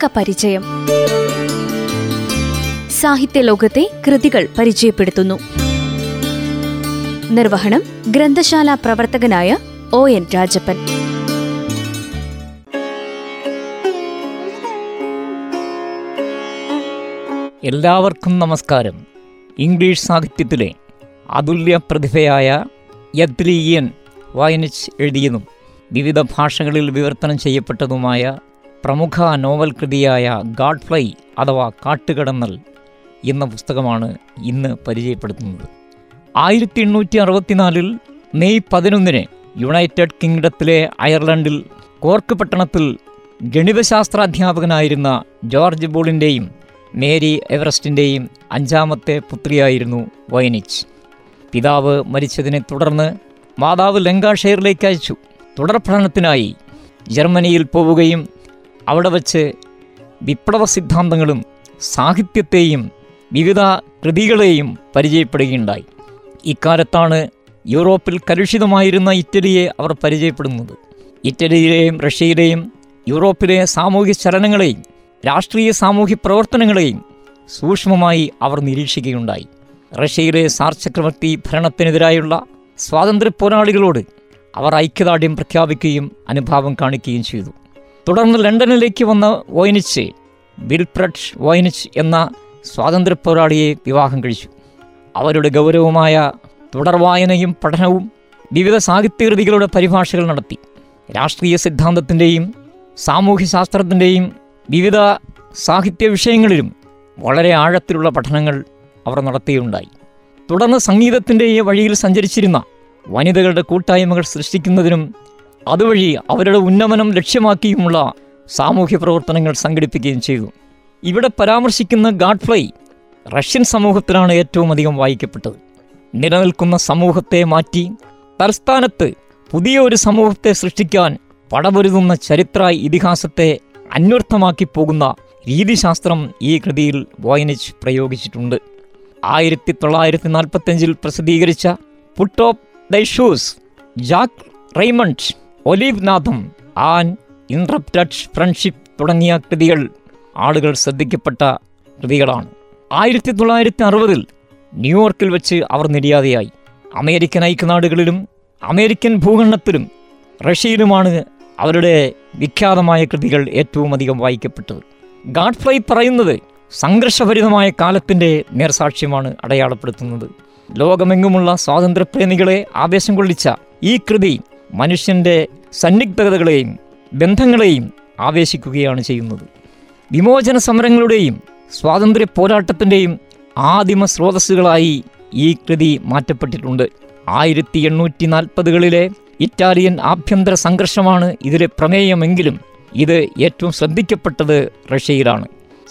പുസ്തക പരിചയം. സാഹിത്യ ലോകത്തെ കൃതികൾ പരിചയപ്പെടുത്തുന്നു. നിർവഹണം ഗ്രന്ഥശാല പ്രവർത്തകനായ ഒ എൻ രാജപ്പൻ. എല്ലാവർക്കും നമസ്കാരം. ഇംഗ്ലീഷ് സാഹിത്യത്തിലെ അതുല്യ പ്രതിഭയായ യദ്ലീയൻ വായനിച്ച് എഴുതിയതും വിവിധ ഭാഷകളിൽ വിവർത്തനം ചെയ്യപ്പെട്ടതുമായ പ്രമുഖ നോവൽ കൃതിയായ ഗാഡ് ഫ്ലൈ അഥവാ കാട്ടുകടന്നൽ എന്ന പുസ്തകമാണ് ഇന്ന് പരിചയപ്പെടുത്തുന്നത്. ആയിരത്തി എണ്ണൂറ്റി അറുപത്തിനാലിൽ മെയ് പതിനൊന്നിന് യുണൈറ്റഡ് കിങ്ഡത്തിലെ അയർലൻഡിൽ കോർക്ക് പട്ടണത്തിൽ ഗണിതശാസ്ത്രാധ്യാപകനായിരുന്ന ജോർജ് ബോളിന്റെയും മേരി എവറസ്റ്റിന്റെയും അഞ്ചാമത്തെ പുത്രിയായിരുന്നു വൈനിച്ച്. പിതാവ് മരിച്ചതിനെ തുടർന്ന് മാതാവ് ലങ്കാഷെയറിലേക്ക് അയച്ചു. തുടർ പഠനത്തിനായി ജർമ്മനിയിൽ പോവുകയും അവിടെ വച്ച് വിപ്ലവ സിദ്ധാന്തങ്ങളും സാഹിത്യത്തെയും വിവിധ കൃതികളെയും പരിചയപ്പെടുകയുണ്ടായി. ഇക്കാലത്താണ് യൂറോപ്പിൽ കലുഷിതമായിരുന്ന ഇറ്റലിയെ അവർ പരിചയപ്പെടുന്നത്. ഇറ്റലിയിലെയും റഷ്യയിലെയും യൂറോപ്പിലെ സാമൂഹ്യ ചലനങ്ങളെയും രാഷ്ട്രീയ സാമൂഹ്യ പ്രവർത്തനങ്ങളെയും സൂക്ഷ്മമായി അവർ നിരീക്ഷിക്കുകയുണ്ടായി. റഷ്യയിലെ സാർ ചക്രവർത്തി ഭരണത്തിനെതിരായുള്ള സ്വാതന്ത്ര്യ പോരാളികളോട് അവർ ഐക്യദാർഢ്യം പ്രഖ്യാപിക്കുകയും അനുഭാവം കാണിക്കുകയും ചെയ്തു. തുടർന്ന് ലണ്ടനിലേക്ക് വന്ന വോയിനിച്ച് ബിൽപ്രഡ് വോയിനിച്ച് എന്ന സ്വാതന്ത്ര്യ പോരാളിയെ വിവാഹം കഴിച്ചു. അവരുടെ ഗൗരവമായ തുടർവായനയും പഠനവും വിവിധ സാഹിത്യകൃതികളുടെ പരിഭാഷകൾ നടത്തി. രാഷ്ട്രീയ സിദ്ധാന്തത്തിന്റെയും സാമൂഹ്യശാസ്ത്രത്തിന്റെയും വിവിധ സാഹിത്യ വിഷയങ്ങളിലും വളരെ ആഴത്തിലുള്ള പഠനങ്ങൾ അവർ നടത്തിയുണ്ടായി. തുടർന്ന് സംഗീതത്തിന്റെ വഴിയിൽ സഞ്ചരിച്ചിരുന്ന വനിതകളുടെ കൂട്ടായ്മകൾ സൃഷ്ടിക്കുന്നതിനും അതുവഴി അവരുടെ ഉന്നമനം ലക്ഷ്യമാക്കിയുമുള്ള സാമൂഹ്യ പ്രവർത്തനങ്ങൾ സംഘടിപ്പിക്കുകയും ചെയ്തു. ഇവിടെ പരാമർശിക്കുന്ന ഗാഡ്ഫ്ലൈ റഷ്യൻ സമൂഹത്തിലാണ് ഏറ്റവും അധികം വായിക്കപ്പെട്ടത്. നിലനിൽക്കുന്ന സമൂഹത്തെ മാറ്റി തലസ്ഥാനത്ത് പുതിയ ഒരു സമൂഹത്തെ സൃഷ്ടിക്കാൻ പടപൊരുതുന്ന ചരിത്ര ഇതിഹാസത്തെ അന്വർത്ഥമാക്കി പോകുന്ന രീതിശാസ്ത്രം ഈ കൃതിയിൽ വോയനിച്ച് പ്രയോഗിച്ചിട്ടുണ്ട്. ആയിരത്തി തൊള്ളായിരത്തി നാൽപ്പത്തഞ്ചിൽ പ്രസിദ്ധീകരിച്ച put thy shoes Jack Raymond Olive Latham an interrupted friendship തുടങ്ങിയ കൃതികൾ ആളുകൾ ശ്രദ്ധിക്കപ്പെട്ട കൃതികളാണ്. ആയിരത്തി തൊള്ളായിരത്തി അറുപതിൽ ന്യൂയോർക്കിൽ വെച്ച് അവർ നിര്യാതയായി. അമേരിക്കൻ ഐക്യനാടുകളിലും അമേരിക്കൻ ഭൂഖണ്ഡത്തിലും റഷ്യയിലുമാണ് അവരുടെ വിഖ്യാതമായ കൃതികൾ ഏറ്റവും അധികം വായിക്കപ്പെട്ടത്. ഗാഡ്ഫ്ലൈ പറയുന്നത് സംഘർഷഭരിതമായ കാലത്തിന്റെ നേർസാക്ഷ്യമാണ് അടയാളപ്പെടുത്തുന്നത്. ലോകമെങ്ങുമുള്ള സ്വാതന്ത്ര്യപ്രേമികളെ ആവേശം കൊള്ളിച്ച ഈ കൃതി മനുഷ്യന്റെ സന്നിഗ്ധതകളെയും ബന്ധങ്ങളെയും ആവേശിക്കുകയാണ് ചെയ്യുന്നത്. വിമോചന സമരങ്ങളുടെയും സ്വാതന്ത്ര്യ പോരാട്ടത്തിന്റെയും ആദിമ സ്രോതസ്സുകളായി ഈ കൃതി മാറ്റപ്പെട്ടിട്ടുണ്ട്. ആയിരത്തി എണ്ണൂറ്റി നാൽപ്പതുകളിലെ ഇറ്റാലിയൻ ആഭ്യന്തര സംഘർഷമാണ് ഇതിലെ പ്രമേയമെങ്കിലും ഇത് ഏറ്റവും ശ്രദ്ധിക്കപ്പെട്ടത് റഷ്യയിലാണ്.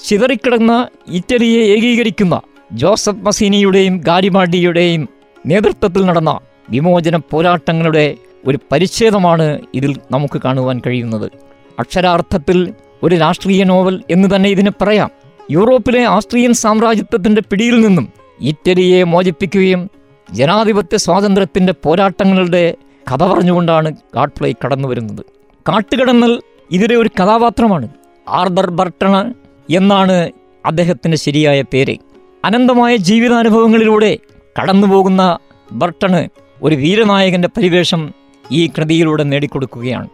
ചിതറിക്കിടന്ന ഇറ്റലിയെ ഏകീകരിക്കുന്ന ജോസഫ് മസീനിയുടെയും ഗാരിമാഡിയുടെയും നേതൃത്വത്തിൽ നടന്ന വിമോചന പോരാട്ടങ്ങളുടെ ഒരു പരിച്ഛേദമാണ് ഇതിൽ നമുക്ക് കാണുവാൻ കഴിയുന്നത്. അക്ഷരാർത്ഥത്തിൽ ഒരു രാഷ്ട്രീയ നോവൽ എന്ന് തന്നെ ഇതിന് പറയാം. യൂറോപ്പിലെ ആസ്ട്രിയൻ സാമ്രാജ്യത്വത്തിന്റെ പിടിയിൽ നിന്നും ഇറ്റലിയെ മോചിപ്പിക്കുകയും ജനാധിപത്യ സ്വാതന്ത്ര്യത്തിന്റെ പോരാട്ടങ്ങളുടെ കഥ പറഞ്ഞുകൊണ്ടാണ് കാട്ട്പ്ലേ കടന്നു വരുന്നത്. കാട്ടുകടന്നൽ ഇതിലെ ഒരു കഥാപാത്രമാണ്. ആർദർ ബർട്ടണ എന്നാണ് അദ്ദേഹത്തിന്റെ ശരിയായ പേര്. അനന്തമായ ജീവിതാനുഭവങ്ങളിലൂടെ കടന്നുപോകുന്ന ബർട്ടണ് ഒരു വീരനായകന്റെ പരിവേഷം ഈ കൃതിയിലൂടെ നേടിക്കൊടുക്കുകയാണ്.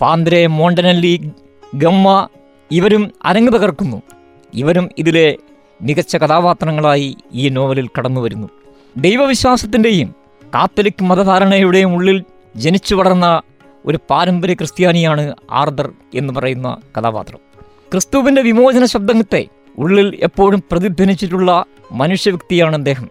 പാന്ദ്രെ മോണ്ടനല്ലി ഗമ്മ ഇവരും അരങ്ങ് തകർക്കുന്നു. ഇവരും ഇതിലെ മികച്ച കഥാപാത്രങ്ങളായി ഈ നോവലിൽ കടന്നു വരുന്നു ദൈവവിശ്വാസത്തിന്റെയും കാത്തലിക് മതധാരണയുടെയും ഉള്ളിൽ ജനിച്ചു വളർന്ന ഒരു പാരമ്പര്യ ക്രിസ്ത്യാനിയാണ് ആർദർ എന്ന് പറയുന്ന കഥാപാത്രം. ക്രിസ്തുവിന്റെ വിമോചന ശബ്ദത്തെ ഉള്ളിൽ എപ്പോഴും പ്രതിധ്വനിച്ചിട്ടുള്ള മനുഷ്യവ്യക്തിയാണ് അദ്ദേഹം.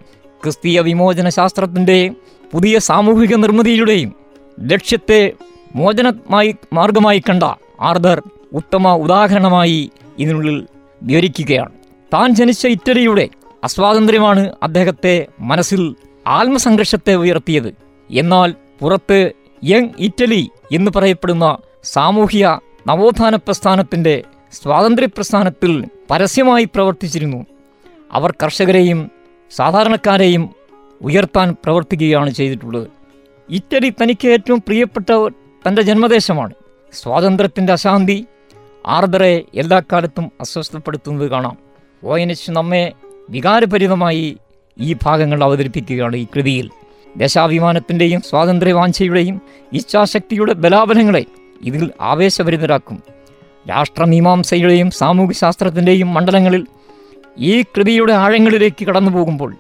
ക്രിസ്തീയ വിമോചന ശാസ്ത്രത്തിന്റെ പുതിയ സാമൂഹിക നിർമ്മിതിയുടെയും ലക്ഷ്യത്തെ മോചനമായി മാർഗമായി കണ്ട ആർദർ ഉത്തമ ഉദാഹരണമായി ഇതിനുള്ളിൽ വിവരിക്കുകയാണ്. താൻ ജനിച്ച ഇറ്റലിയുടെ അസ്വാതന്ത്ര്യമാണ് അദ്ദേഹത്തെ മനസ്സിൽ ആത്മസംഘർഷത്തെ ഉയർത്തിയത്. എന്നാൽ പുറത്ത് യങ് ഇറ്റലി എന്ന് പറയപ്പെടുന്ന സാമൂഹിക നവോത്ഥാന പ്രസ്ഥാനത്തിന്റെ സ്വാതന്ത്ര്യ പ്രസ്ഥാനത്തിൽ പരസ്യമായി പ്രവർത്തിച്ചിരുന്നു. അവർ കർഷകരെയും സാധാരണക്കാരെയും ഉയർത്താൻ പ്രവർത്തിക്കുകയാണ് ചെയ്തിട്ടുള്ളത്. ഇറ്റലി തനിക്ക് ഏറ്റവും പ്രിയപ്പെട്ട തന്റെ ജന്മദേശമാണ്. സ്വാതന്ത്ര്യത്തിന്റെ അശാന്തി ആർദ്രയെ എല്ലാ കാലത്തും അസ്വസ്ഥപ്പെടുത്തുന്നത് കാണാം. ഒ എൻ എച്ച് നമ്മെ വികാരപരിതമായി ഈ ഭാഗങ്ങൾ അവതരിപ്പിക്കുകയാണ് ഈ കൃതിയിൽ. ദേശാഭിമാനത്തിന്റെയും സ്വാതന്ത്ര്യവാഞ്ചയുടെയും ഇച്ഛാശക്തിയുടെ ബലാബലങ്ങളെ ഇതിൽ ആവേശഭരിതരാക്കും. രാഷ്ട്രമീമാംസയുടെയും സാമൂഹ്യശാസ്ത്രത്തിന്റെയും മണ്ഡലങ്ങളിൽ ഈ കൃതിയുടെ ആഴങ്ങളിലേക്ക് കടന്നു പോകുമ്പോൾ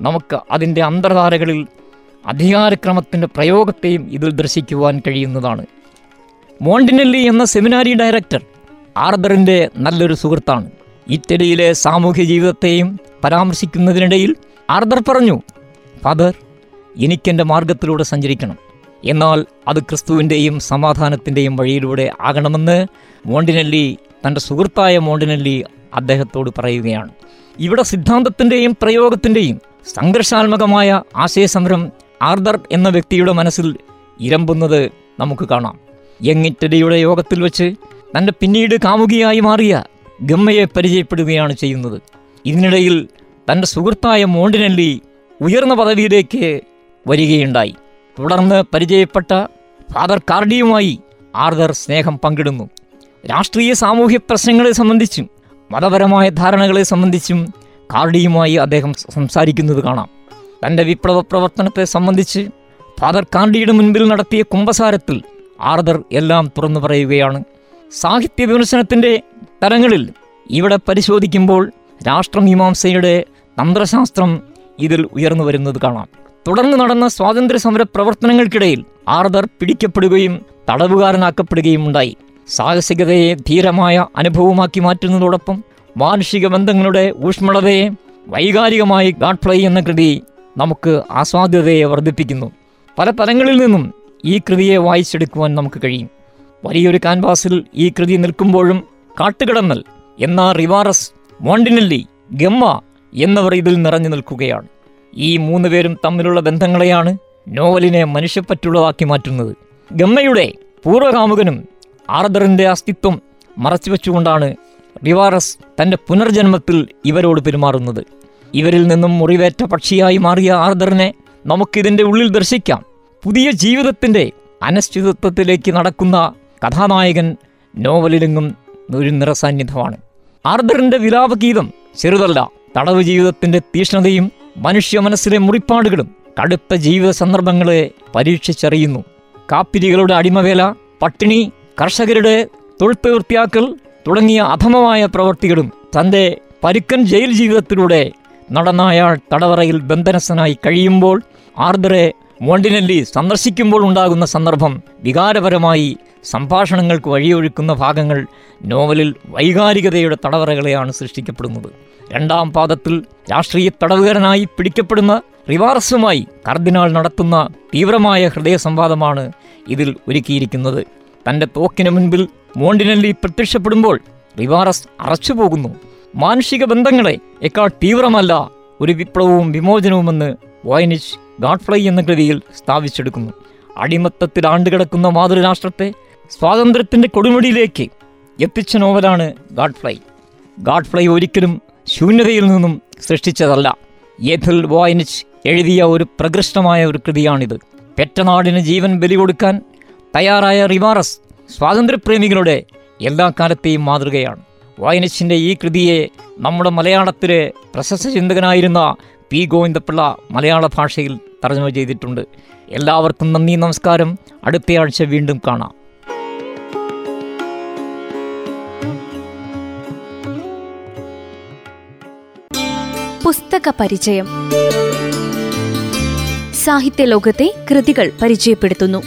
നമുക്ക് അതിന്റെ അന്തർധാരകളിൽ അധികാരക്രമത്തിന്റെ പ്രയോഗത്തെയും ഇതിൽ ദർശിക്കുവാൻ കഴിയുന്നതാണ്. മോണ്ടിനെല്ലി എന്ന സെമിനാരി ഡയറക്ടർ ആർദറിന്റെ നല്ലൊരു സുഹൃത്താണ്. ഇറ്റലിയിലെ സാമൂഹ്യ ജീവിതത്തെയും പരാമർശിക്കുന്നതിനിടയിൽ ആർദർ പറഞ്ഞു ഫാദർ എനിക്കെന്റെ മാർഗത്തിലൂടെ സഞ്ചരിക്കണം. എന്നാൽ അത് ക്രിസ്തുവിന്റെയും സമാധാനത്തിന്റെയും വഴിയിലൂടെ ആകണമെന്ന് മോണ്ടിനെല്ലി തന്റെ സുഹൃത്തായ മോണ്ടിനെല്ലി അദ്ദേഹത്തോട് പറയുകയാണ്. ഇവിടെ സിദ്ധാന്തത്തിന്റെയും പ്രയോഗത്തിന്റെയും സംഘർഷാത്മകമായ ആശയസമരം ആർദർ എന്ന വ്യക്തിയുടെ മനസ്സിൽ ഇരമ്പുന്നത് നമുക്ക് കാണാം. യങ്ങിറ്റലിയുടെ യോഗത്തിൽ വെച്ച് തന്റെ പിന്നീട് കാമുകിയായി മാറിയ ഗമ്മയെ പരിചയപ്പെടുകയാണ് ചെയ്യുന്നത്. ഇതിനിടയിൽ തന്റെ സുഹൃത്തായ മോണ്ടിനല്ലി ഉയർന്ന പദവിയിലേക്ക് വരികയുണ്ടായി. തുടർന്ന് പരിചയപ്പെട്ട ഫാദർ കാർഡിയുമായി ആർദർ സ്നേഹം പങ്കിടുന്നു. രാഷ്ട്രീയ സാമൂഹ്യ പ്രശ്നങ്ങളെ സംബന്ധിച്ചും മതപരമായ ധാരണകളെ സംബന്ധിച്ചും കാർഡിയുമായി അദ്ദേഹം സംസാരിക്കുന്നത് കാണാം. തന്റെ വിപ്ലവ പ്രവർത്തനത്തെ സംബന്ധിച്ച് ഫാദർ കാണ്ടിയുടെ മുൻപിൽ നടത്തിയ കുംഭസാരത്തിൽ ആർദർ എല്ലാം തുറന്നു പറയുകയാണ്. സാഹിത്യ വിമർശനത്തിന്റെ തലങ്ങളിൽ ഇവിടെ പരിശോധിക്കുമ്പോൾ രാഷ്ട്രമീമാംസയുടെ തന്ത്രശാസ്ത്രം ഇതിൽ ഉയർന്നു വരുന്നത് കാണാം. തുടർന്ന് നടന്ന സ്വാതന്ത്ര്യ സമര പ്രവർത്തനങ്ങൾക്കിടയിൽ ആർദർ പിടിക്കപ്പെടുകയും തടവുകാരനാക്കപ്പെടുകയും ഉണ്ടായി. സാഹസികതയെ ധീരമായ അനുഭവമാക്കി മാറ്റുന്നതോടൊപ്പം മാനുഷിക ബന്ധങ്ങളുടെ ഊഷ്മളതയെ വൈകാരികമായി ഗാഡ്ഫ്ലൈ എന്ന കൃതി നമുക്ക് ആസ്വാദ്യതയെ വർദ്ധിപ്പിക്കുന്നു. പല തലങ്ങളിൽ നിന്നും ഈ കൃതിയെ വായിച്ചെടുക്കുവാൻ നമുക്ക് കഴിയും. വലിയൊരു കാൻവാസിൽ ഈ കൃതി നിൽക്കുമ്പോഴും കാട്ടുകിടന്നൽ എന്ന റിവാറസ് മോണ്ടിനെല്ലി ഗമ്മ എന്നിവർ ഇതിൽ നിറഞ്ഞു നിൽക്കുകയാണ്. ഈ മൂന്ന് പേരും തമ്മിലുള്ള ബന്ധങ്ങളെയാണ് നോവലിനെ മനുഷ്യപ്പറ്റുള്ളതാക്കി മാറ്റുന്നത്. ഗമ്മയുടെ പൂർവകാമുകനും ആർദറിന്റെ അസ്തിത്വം മറച്ചുവെച്ചുകൊണ്ടാണ് റിവാറസ് തന്റെ പുനർജന്മത്തിൽ ഇവരോട് പെരുമാറുന്നത്. ഇവരിൽ നിന്നും മുറിവേറ്റ പക്ഷിയായി മാറിയ ആർദറിനെ നമുക്കിതിന്റെ ഉള്ളിൽ ദർശിക്കാം. പുതിയ ജീവിതത്തിന്റെ അനിശ്ചിതത്വത്തിലേക്ക് നടക്കുന്ന കഥാനായകൻ നോവലിലെങ്ങും ഒരു നിറസാന്നിധ്യമാണ്. ആർദറിന്റെ വിലാപഗീതം ചെറുതല്ല തടവ് ജീവിതത്തിന്റെ തീഷ്ണതയും മനുഷ്യ മനസ്സിലെ മുറിപ്പാടുകളും കടുത്ത ജീവിത സന്ദർഭങ്ങളെ പരീക്ഷിച്ചറിയുന്നു. കാപ്പിരികളുടെ അടിമവേല പട്ടിണി കർഷകരുടെ തൊഴുത്ത് വൃത്തിയാക്കൽ തുടങ്ങിയ അധമമായ പ്രവൃത്തികളും തന്റെ പരുക്കൻ ജയിൽ ജീവിതത്തിലൂടെ നടന്ന അയാൾ തടവറയിൽ ബന്ധനസ്ഥനായി കഴിയുമ്പോൾ ആർദ്രെ മോണ്ടിനെല്ലി സന്ദർശിക്കുമ്പോൾ ഉണ്ടാകുന്ന സന്ദർഭം വികാരപരമായി സംഭാഷണങ്ങൾക്ക് വഴിയൊഴുക്കുന്ന ഭാഗങ്ങൾ നോവലിൽ വൈകാരികതയുടെ തടവറകളെയാണ് സൃഷ്ടിക്കപ്പെടുന്നത്. രണ്ടാം പാദത്തിൽ രാഷ്ട്രീയ തടവുകാരനായി പിടിക്കപ്പെടുന്ന റിവാർസുമായി കർദിനാൾ നടത്തുന്ന തീവ്രമായ ഹൃദയ സംവാദമാണ് ഇതിൽ ഒരുക്കിയിരിക്കുന്നത്. തന്റെ തോക്കിന് മുൻപിൽ മോണ്ടിനെല്ലി പ്രത്യക്ഷപ്പെടുമ്പോൾ റിവാറസ് അറച്ചുപോകുന്നു. മാനുഷിക ബന്ധങ്ങളെ എക്കാൾ തീവ്രമല്ല ഒരു വിപ്ലവവും വിമോചനവുമെന്ന് വോയനിച്ച് ഗാഡ്ഫ്ലൈ എന്ന കൃതിയിൽ സ്ഥാപിച്ചെടുക്കുന്നു. അടിമത്തത്തിൽ ആണ്ടുകിടക്കുന്ന മാതൃരാഷ്ട്രത്തെ സ്വാതന്ത്ര്യത്തിന്റെ കൊടുമുടിയിലേക്ക് എത്തിച്ച നോവലാണ് ഗാഡ്ഫ്ലൈ. ഗാഡ്ഫ്ലൈ ഒരിക്കലും ശൂന്യതയിൽ നിന്നും സൃഷ്ടിച്ചതല്ല. ഏഥൽ വോയനിച്ച് എഴുതിയ ഒരു പ്രകൃഷ്ടമായ ഒരു കൃതിയാണിത്. പെറ്റനാടിന് ജീവൻ ബലി കൊടുക്കാൻ തയ്യാറായ റിവാറസ് സ്വാതന്ത്ര്യപ്രേമികളുടെ എല്ലാ കാലത്തെയും മാതൃകയാണ്. വായനച്ചിന്റെ ഈ കൃതിയെ നമ്മുടെ മലയാളത്തിലെ പ്രശസ്ത ചിന്തകനായിരുന്ന പി ഗോവിന്ദപിള്ള മലയാള ഭാഷയിൽ തർജമ ചെയ്തിട്ടുണ്ട്. എല്ലാവർക്കും നന്ദി നമസ്കാരം. അടുത്തയാഴ്ച വീണ്ടും കാണാം. പുസ്തക പരിചയം. സാഹിത്യ ലോകത്തെ കൃതികൾ പരിചയപ്പെടുത്തുന്നു.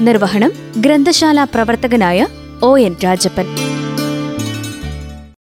നിർവഹണം ഗ്രന്ഥശാല പ്രവർത്തകനായ ഒ എൻ രാജപ്പൻ.